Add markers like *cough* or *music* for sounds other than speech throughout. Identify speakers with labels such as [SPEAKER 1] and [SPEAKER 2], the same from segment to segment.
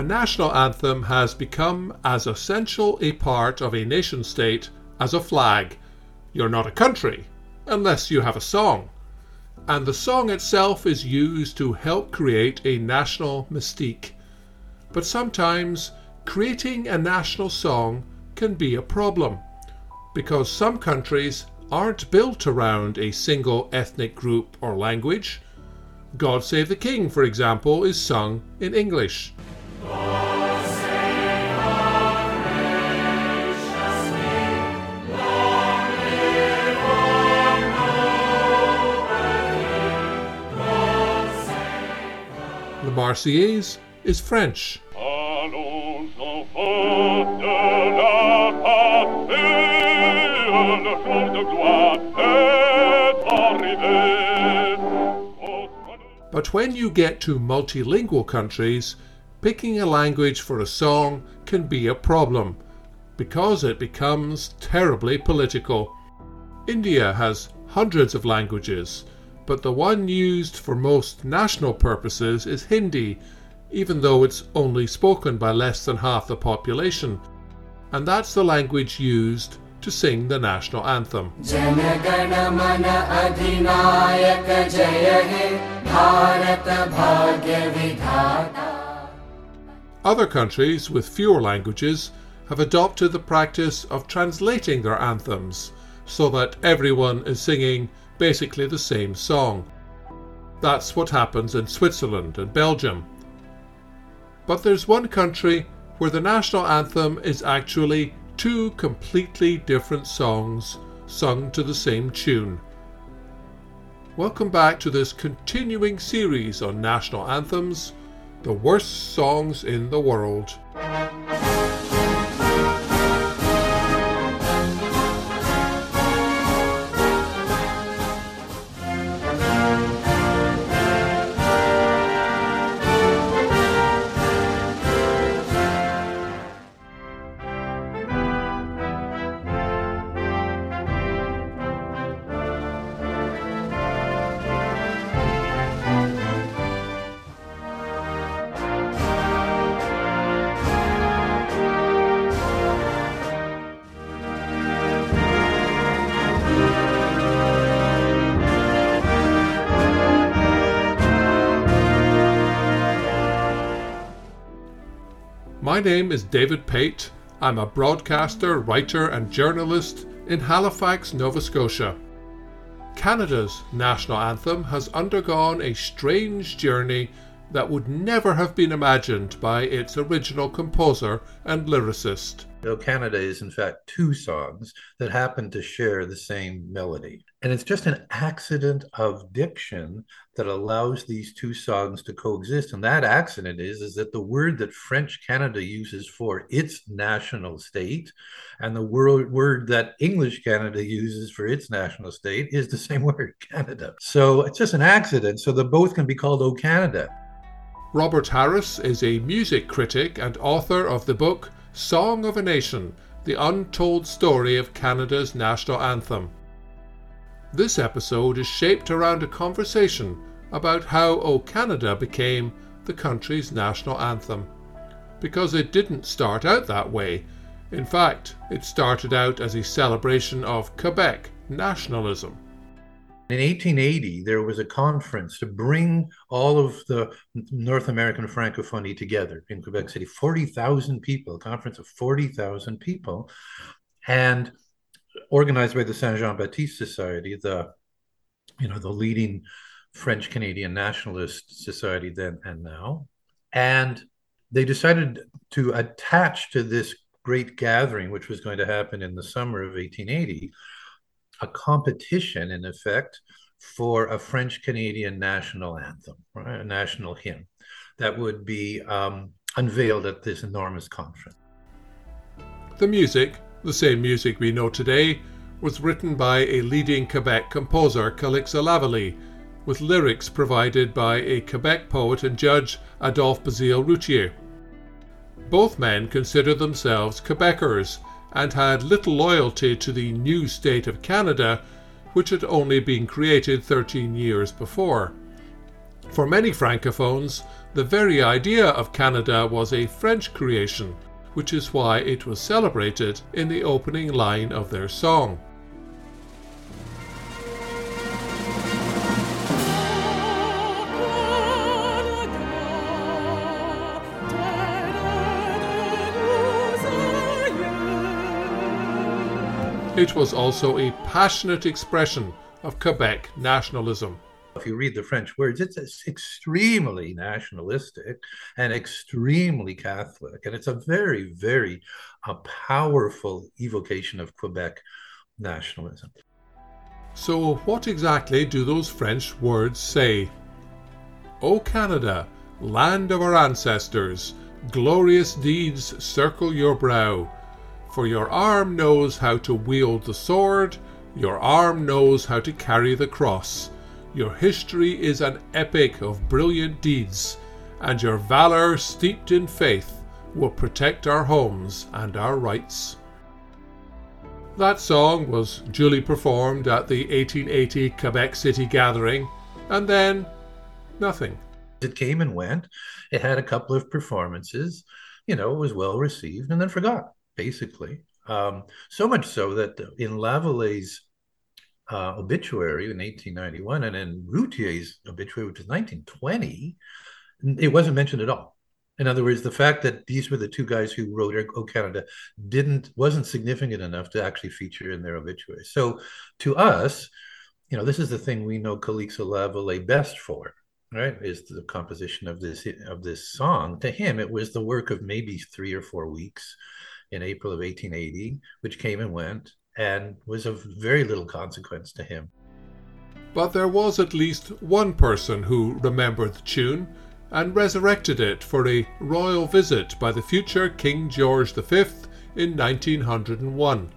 [SPEAKER 1] a national anthem has become as essential a part of a nation state as a flag. You're not a country unless you have a song. And the song itself is used to help create a national mystique. But sometimes creating a national song can be a problem because some countries aren't built around a single ethnic group or language. God Save the King, for example, is sung in English. Marseillaise is French. But when you get to multilingual countries, picking a language for a song can be a problem because it becomes terribly political. India has hundreds of languages, but the one used for most national purposes is Hindi, even though it's only spoken by less than half the population. And that's the language used to sing the national anthem. Other countries with fewer languages have adopted the practice of translating their anthems so that everyone is singing basically the same song. That's what happens in Switzerland and Belgium. But there's one country where the national anthem is actually two completely different songs sung to the same tune. Welcome back to this continuing series on national anthems, the worst songs in the world. My name is David Pate. I'm a broadcaster, writer, and journalist in Halifax, Nova Scotia. Canada's national anthem has undergone a strange journey that would never have been imagined by its original composer and lyricist.
[SPEAKER 2] O Canada is, in fact, two songs that happen to share the same melody. And it's just an accident of diction that allows these two songs to coexist. And that accident is, is that the word that French Canada uses for its national state and the word, word that English Canada uses for its national state is the same *laughs* word, Canada. So it's just an accident. So the both can be called O Canada.
[SPEAKER 1] Robert Harris is a music critic and author of the book Song of a Nation The Untold Story of Canada's National Anthem. This episode is shaped around a conversation about how O Canada became the country's national anthem. Because it didn't start out that way. In fact, it started out as a celebration of Quebec nationalism.
[SPEAKER 2] In 1880, there was a conference to bring all of the North American Francophonie together in Quebec City 40,000 people, a conference of 40,000 people, and organized by the Saint Jean Baptiste Society, the you know the leading French Canadian nationalist society then and now. And they decided to attach to this great gathering, which was going to happen in the summer of 1880, a competition, in effect, for a French Canadian national anthem, right? a national hymn that would be um, unveiled at this enormous conference.
[SPEAKER 1] The music, the same music we know today, was written by a leading Quebec composer, Calixa Lavallée, with lyrics provided by a Quebec poet and judge, Adolphe Basile Routhier. Both men considered themselves Quebecers and had little loyalty to the new state of Canada, which had only been created 13 years before. For many Francophones, the very idea of Canada was a French creation, which is why it was celebrated in the opening line of their song. It was also a passionate expression of Quebec nationalism.
[SPEAKER 2] If you read the French words, it's extremely nationalistic and extremely Catholic. And it's a very, very uh, powerful evocation of Quebec nationalism.
[SPEAKER 1] So, what exactly do those French words say? O Canada, land of our ancestors, glorious deeds circle your brow. For your arm knows how to wield the sword, your arm knows how to carry the cross. Your history is an epic of brilliant deeds, and your valour, steeped in faith, will protect our homes and our rights. That song was duly performed at the 1880 Quebec City gathering, and then nothing.
[SPEAKER 2] It came and went. It had a couple of performances. You know, it was well received and then forgot basically. Um, so much so that in Lavallee's uh, obituary in 1891 and in Routhier's obituary, which is 1920, it wasn't mentioned at all. In other words, the fact that these were the two guys who wrote "O Canada" didn't wasn't significant enough to actually feature in their obituary. So, to us, you know, this is the thing we know Calixa Lavallee best for, right? Is the composition of this of this song. To him, it was the work of maybe three or four weeks in April of 1880, which came and went and was of very little consequence to him.
[SPEAKER 1] But there was at least one person who remembered the tune and resurrected it for a royal visit by the future King George V in 1901.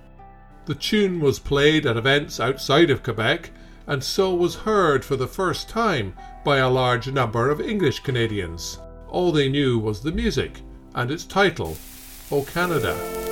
[SPEAKER 1] The tune was played at events outside of Quebec and so was heard for the first time by a large number of English Canadians. All they knew was the music and its title, O Canada.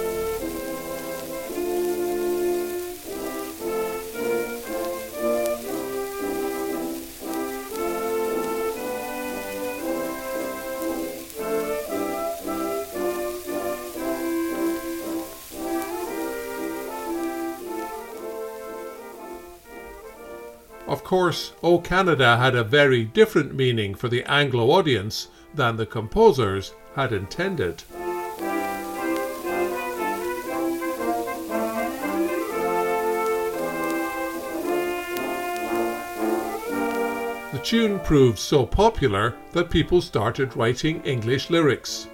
[SPEAKER 1] Course, O Canada had a very different meaning for the Anglo audience than the composers had intended. The tune proved so popular that people started writing English lyrics.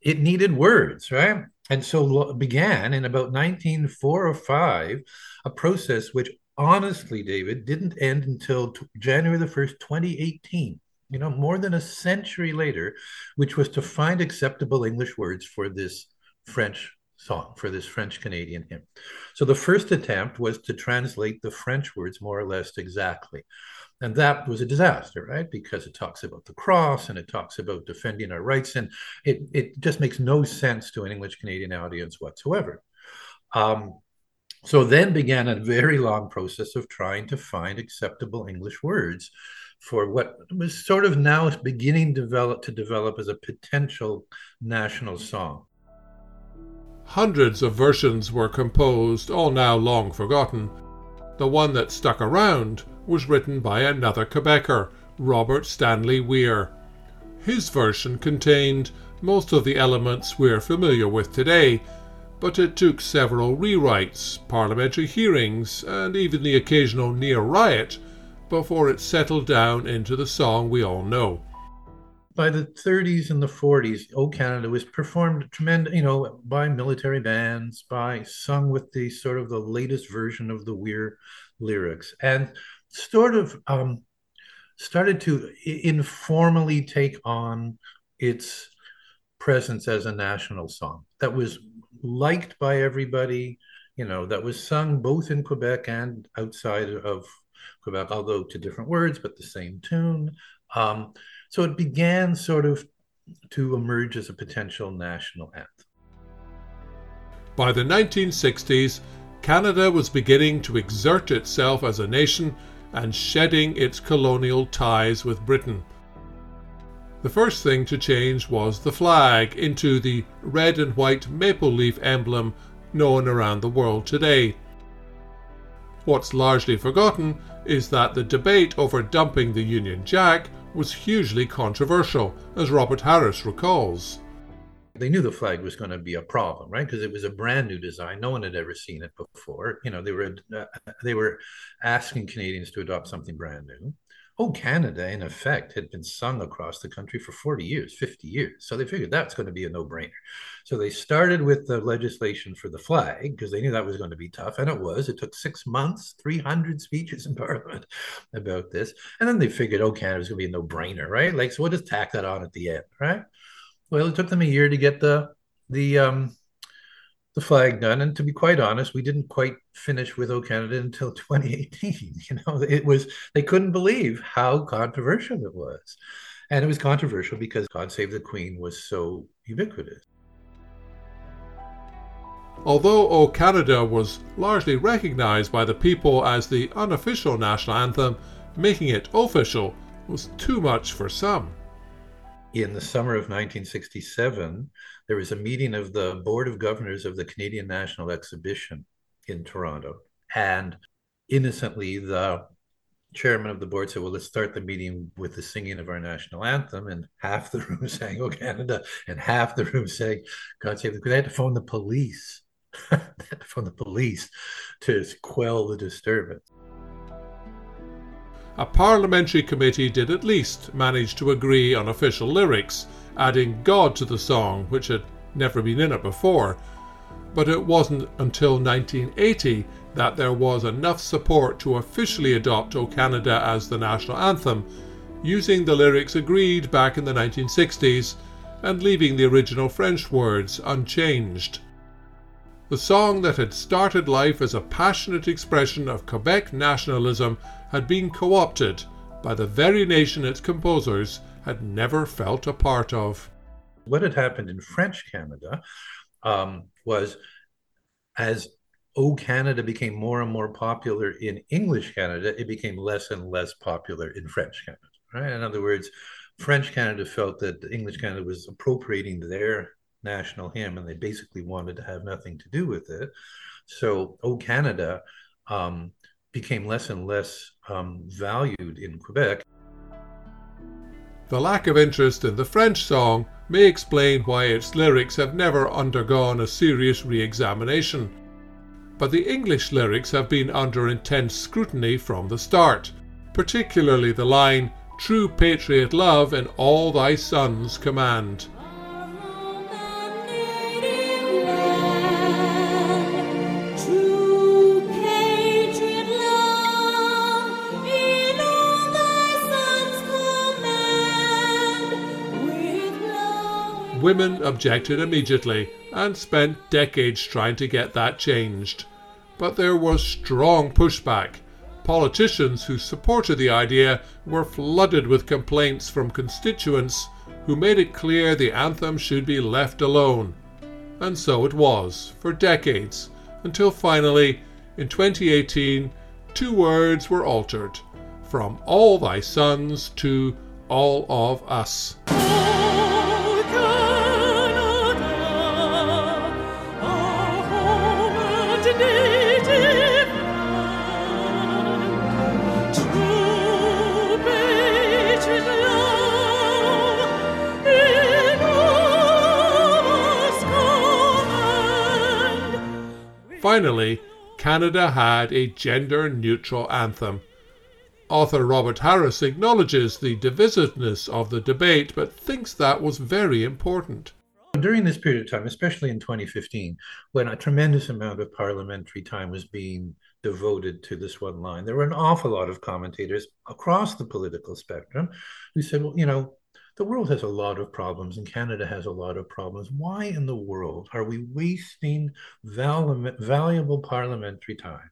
[SPEAKER 2] It needed words, right? And so began in about 1904 or 5 a process which honestly, David, didn't end until t- January the 1st, 2018. You know, more than a century later, which was to find acceptable English words for this French song, for this French Canadian hymn. So the first attempt was to translate the French words more or less exactly. And that was a disaster, right? Because it talks about the cross and it talks about defending our rights. And it, it just makes no sense to an English Canadian audience whatsoever. Um, so then began a very long process of trying to find acceptable English words for what was sort of now beginning develop, to develop as a potential national song.
[SPEAKER 1] Hundreds of versions were composed, all now long forgotten. The one that stuck around was written by another Quebecer, Robert Stanley Weir. His version contained most of the elements we're familiar with today, but it took several rewrites, parliamentary hearings, and even the occasional near riot before it settled down into the song we all know.
[SPEAKER 2] By the 30s and the 40s, O Canada was performed tremendous, you know, by military bands, by sung with the sort of the latest version of the Weir lyrics. And sort of um, started to informally take on its presence as a national song that was liked by everybody, you know, that was sung both in Quebec and outside of Quebec, although to different words, but the same tune. Um, so it began sort of to emerge as a potential national anthem.
[SPEAKER 1] By the 1960s, Canada was beginning to exert itself as a nation and shedding its colonial ties with Britain. The first thing to change was the flag into the red and white maple leaf emblem known around the world today. What's largely forgotten is that the debate over dumping the Union Jack was hugely controversial, as Robert Harris recalls.
[SPEAKER 2] They knew the flag was going to be a problem, right? Because it was a brand new design. No one had ever seen it before. You know, they were uh, they were asking Canadians to adopt something brand new. Oh, Canada, in effect, had been sung across the country for 40 years, 50 years. So they figured that's going to be a no brainer. So they started with the legislation for the flag because they knew that was going to be tough. And it was. It took six months, 300 speeches in *laughs* Parliament about this. And then they figured, oh, Canada was going to be a no brainer, right? Like, so we'll just tack that on at the end, right? Well, it took them a year to get the, the, um, the flag done. And to be quite honest, we didn't quite finish with O Canada until *laughs* 2018. You know, it was they couldn't believe how controversial it was. And it was controversial because God Save the Queen was so ubiquitous.
[SPEAKER 1] Although O Canada was largely recognized by the people as the unofficial national anthem, making it official was too much for some.
[SPEAKER 2] In the summer of 1967, there was a meeting of the Board of Governors of the Canadian National Exhibition in Toronto. And innocently, the chairman of the board said, Well, let's start the meeting with the singing of our national anthem. And half the room *laughs* sang, Oh, Canada, and half the room sang, God save the Queen. They had to phone the police. *laughs* they had to phone the police to quell the disturbance.
[SPEAKER 1] A parliamentary committee did at least manage to agree on official lyrics adding God to the song, which had never been in it before. But it wasn't until 1980 that there was enough support to officially adopt O Canada as the national anthem, using the lyrics agreed back in the 1960s and leaving the original French words unchanged. The song that had started life as a passionate expression of Quebec nationalism had been co opted by the very nation its composers had never felt a part of.
[SPEAKER 2] What had happened in French Canada um, was as O Canada became more and more popular in English Canada, it became less and less popular in French Canada. Right? In other words, French Canada felt that English Canada was appropriating their national hymn and they basically wanted to have nothing to do with it. So O Canada um, became less and less um, valued in Quebec.
[SPEAKER 1] The lack of interest in the French song may explain why its lyrics have never undergone a serious re examination. But the English lyrics have been under intense scrutiny from the start, particularly the line, True patriot love in all thy sons command. Women objected immediately and spent decades trying to get that changed. But there was strong pushback. Politicians who supported the idea were flooded with complaints from constituents who made it clear the anthem should be left alone. And so it was, for decades, until finally, in 2018, two words were altered from all thy sons to all of us. Finally, Canada had a gender neutral anthem. Author Robert Harris acknowledges the divisiveness of the debate but thinks that was very important.
[SPEAKER 2] During this period of time, especially in 2015, when a tremendous amount of parliamentary time was being devoted to this one line, there were an awful lot of commentators across the political spectrum who said, well, you know, the world has a lot of problems and Canada has a lot of problems. Why in the world are we wasting val- valuable parliamentary time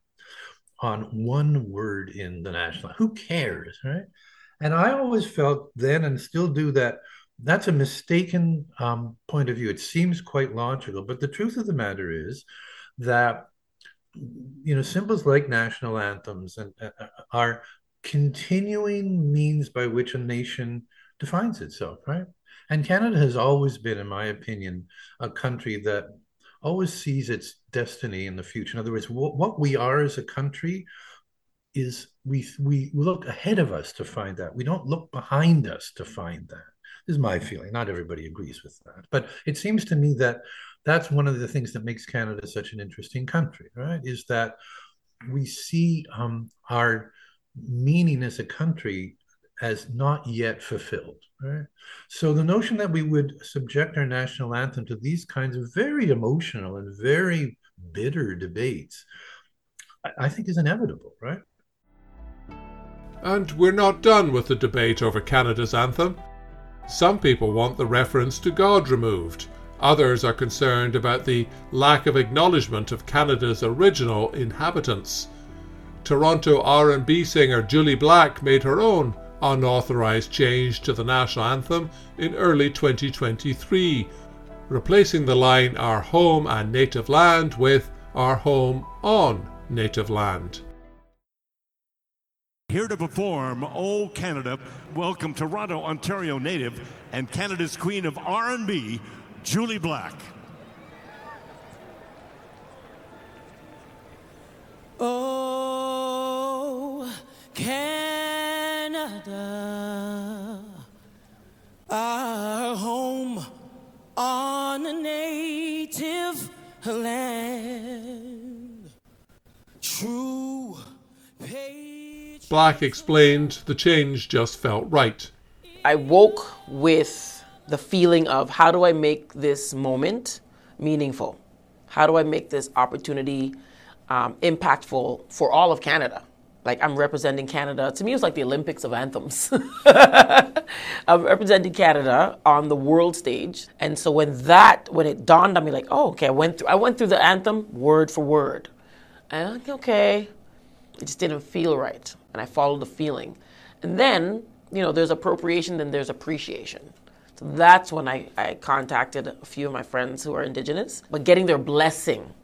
[SPEAKER 2] on one word in the national? Who cares, right? And I always felt then and still do that that's a mistaken um, point of view. It seems quite logical, but the truth of the matter is that you know symbols like national anthems and uh, are continuing means by which a nation defines itself, right? And Canada has always been, in my opinion, a country that always sees its destiny in the future. In other words, what we are as a country is we we look ahead of us to find that. We don't look behind us to find that. This is my feeling. Not everybody agrees with that, but it seems to me that that's one of the things that makes Canada such an interesting country, right? Is that we see um, our meaning as a country as not yet fulfilled. Right? So the notion that we would subject our national anthem to these kinds of very emotional and very bitter debates, I, I think is inevitable, right?
[SPEAKER 1] And we're not done with the debate over Canada's anthem. Some people want the reference to God removed. Others are concerned about the lack of acknowledgement of Canada's original inhabitants. Toronto R&B singer Jully Black made her own unauthorized change to the national anthem in early 2023, replacing the line Our home and native land with Our home on native land.
[SPEAKER 3] Here to perform, "Oh Canada," welcome Toronto, Ontario native and Canada's queen of R&B, Jully Black.
[SPEAKER 4] Oh, Canada, our home on a native land. True
[SPEAKER 1] Black explained the change just felt right.
[SPEAKER 5] I woke with the feeling of how do I make this moment meaningful? How do I make this opportunity um, impactful for all of Canada? Like I'm representing Canada. To me, it was like the Olympics of anthems. *laughs* I'm representing Canada on the world stage, and so when that, when it dawned on me, like, oh, okay, I went through, I went through the anthem word for word, and I'm like, okay, it just didn't feel right, and I followed the feeling, and then you know, there's appropriation, then there's appreciation. So that's when I, I contacted a few of my friends who are indigenous. But getting their blessing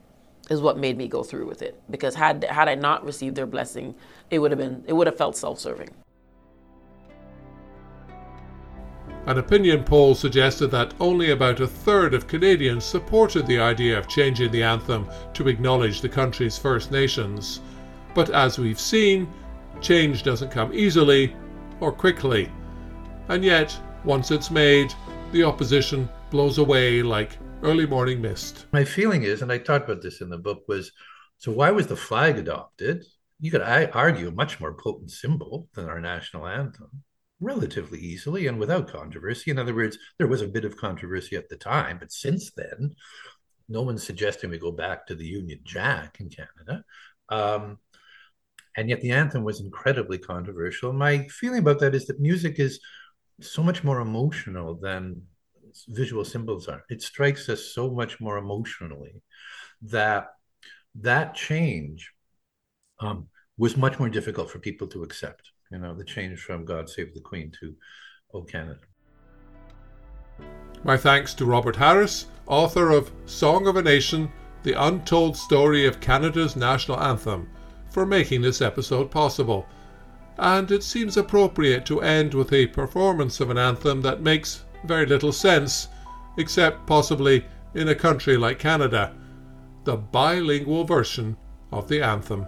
[SPEAKER 5] is what made me go through with it. Because had had I not received their blessing, it would have been it would have felt self-serving.
[SPEAKER 1] An opinion poll suggested that only about a third of Canadians supported the idea of changing the anthem to acknowledge the country's First Nations. But as we've seen, change doesn't come easily or quickly. And yet, once it's made, the opposition blows away like early morning mist.
[SPEAKER 2] My feeling is, and I talked about this in the book, was so why was the flag adopted? You could argue a much more potent symbol than our national anthem relatively easily and without controversy. In other words, there was a bit of controversy at the time, but since then, no one's suggesting we go back to the Union Jack in Canada. Um, and yet the anthem was incredibly controversial. My feeling about that is that music is so much more emotional than visual symbols are. It strikes us so much more emotionally that that change um, was much more difficult for people to accept. You know, the change from God Save the Queen to Oh Canada.
[SPEAKER 1] My thanks to Robert Harris, author of Song of a Nation The Untold Story of Canada's National Anthem, for making this episode possible and it seems appropriate to end with a performance of an anthem that makes very little sense, except possibly in a country like Canada the bilingual version of the anthem.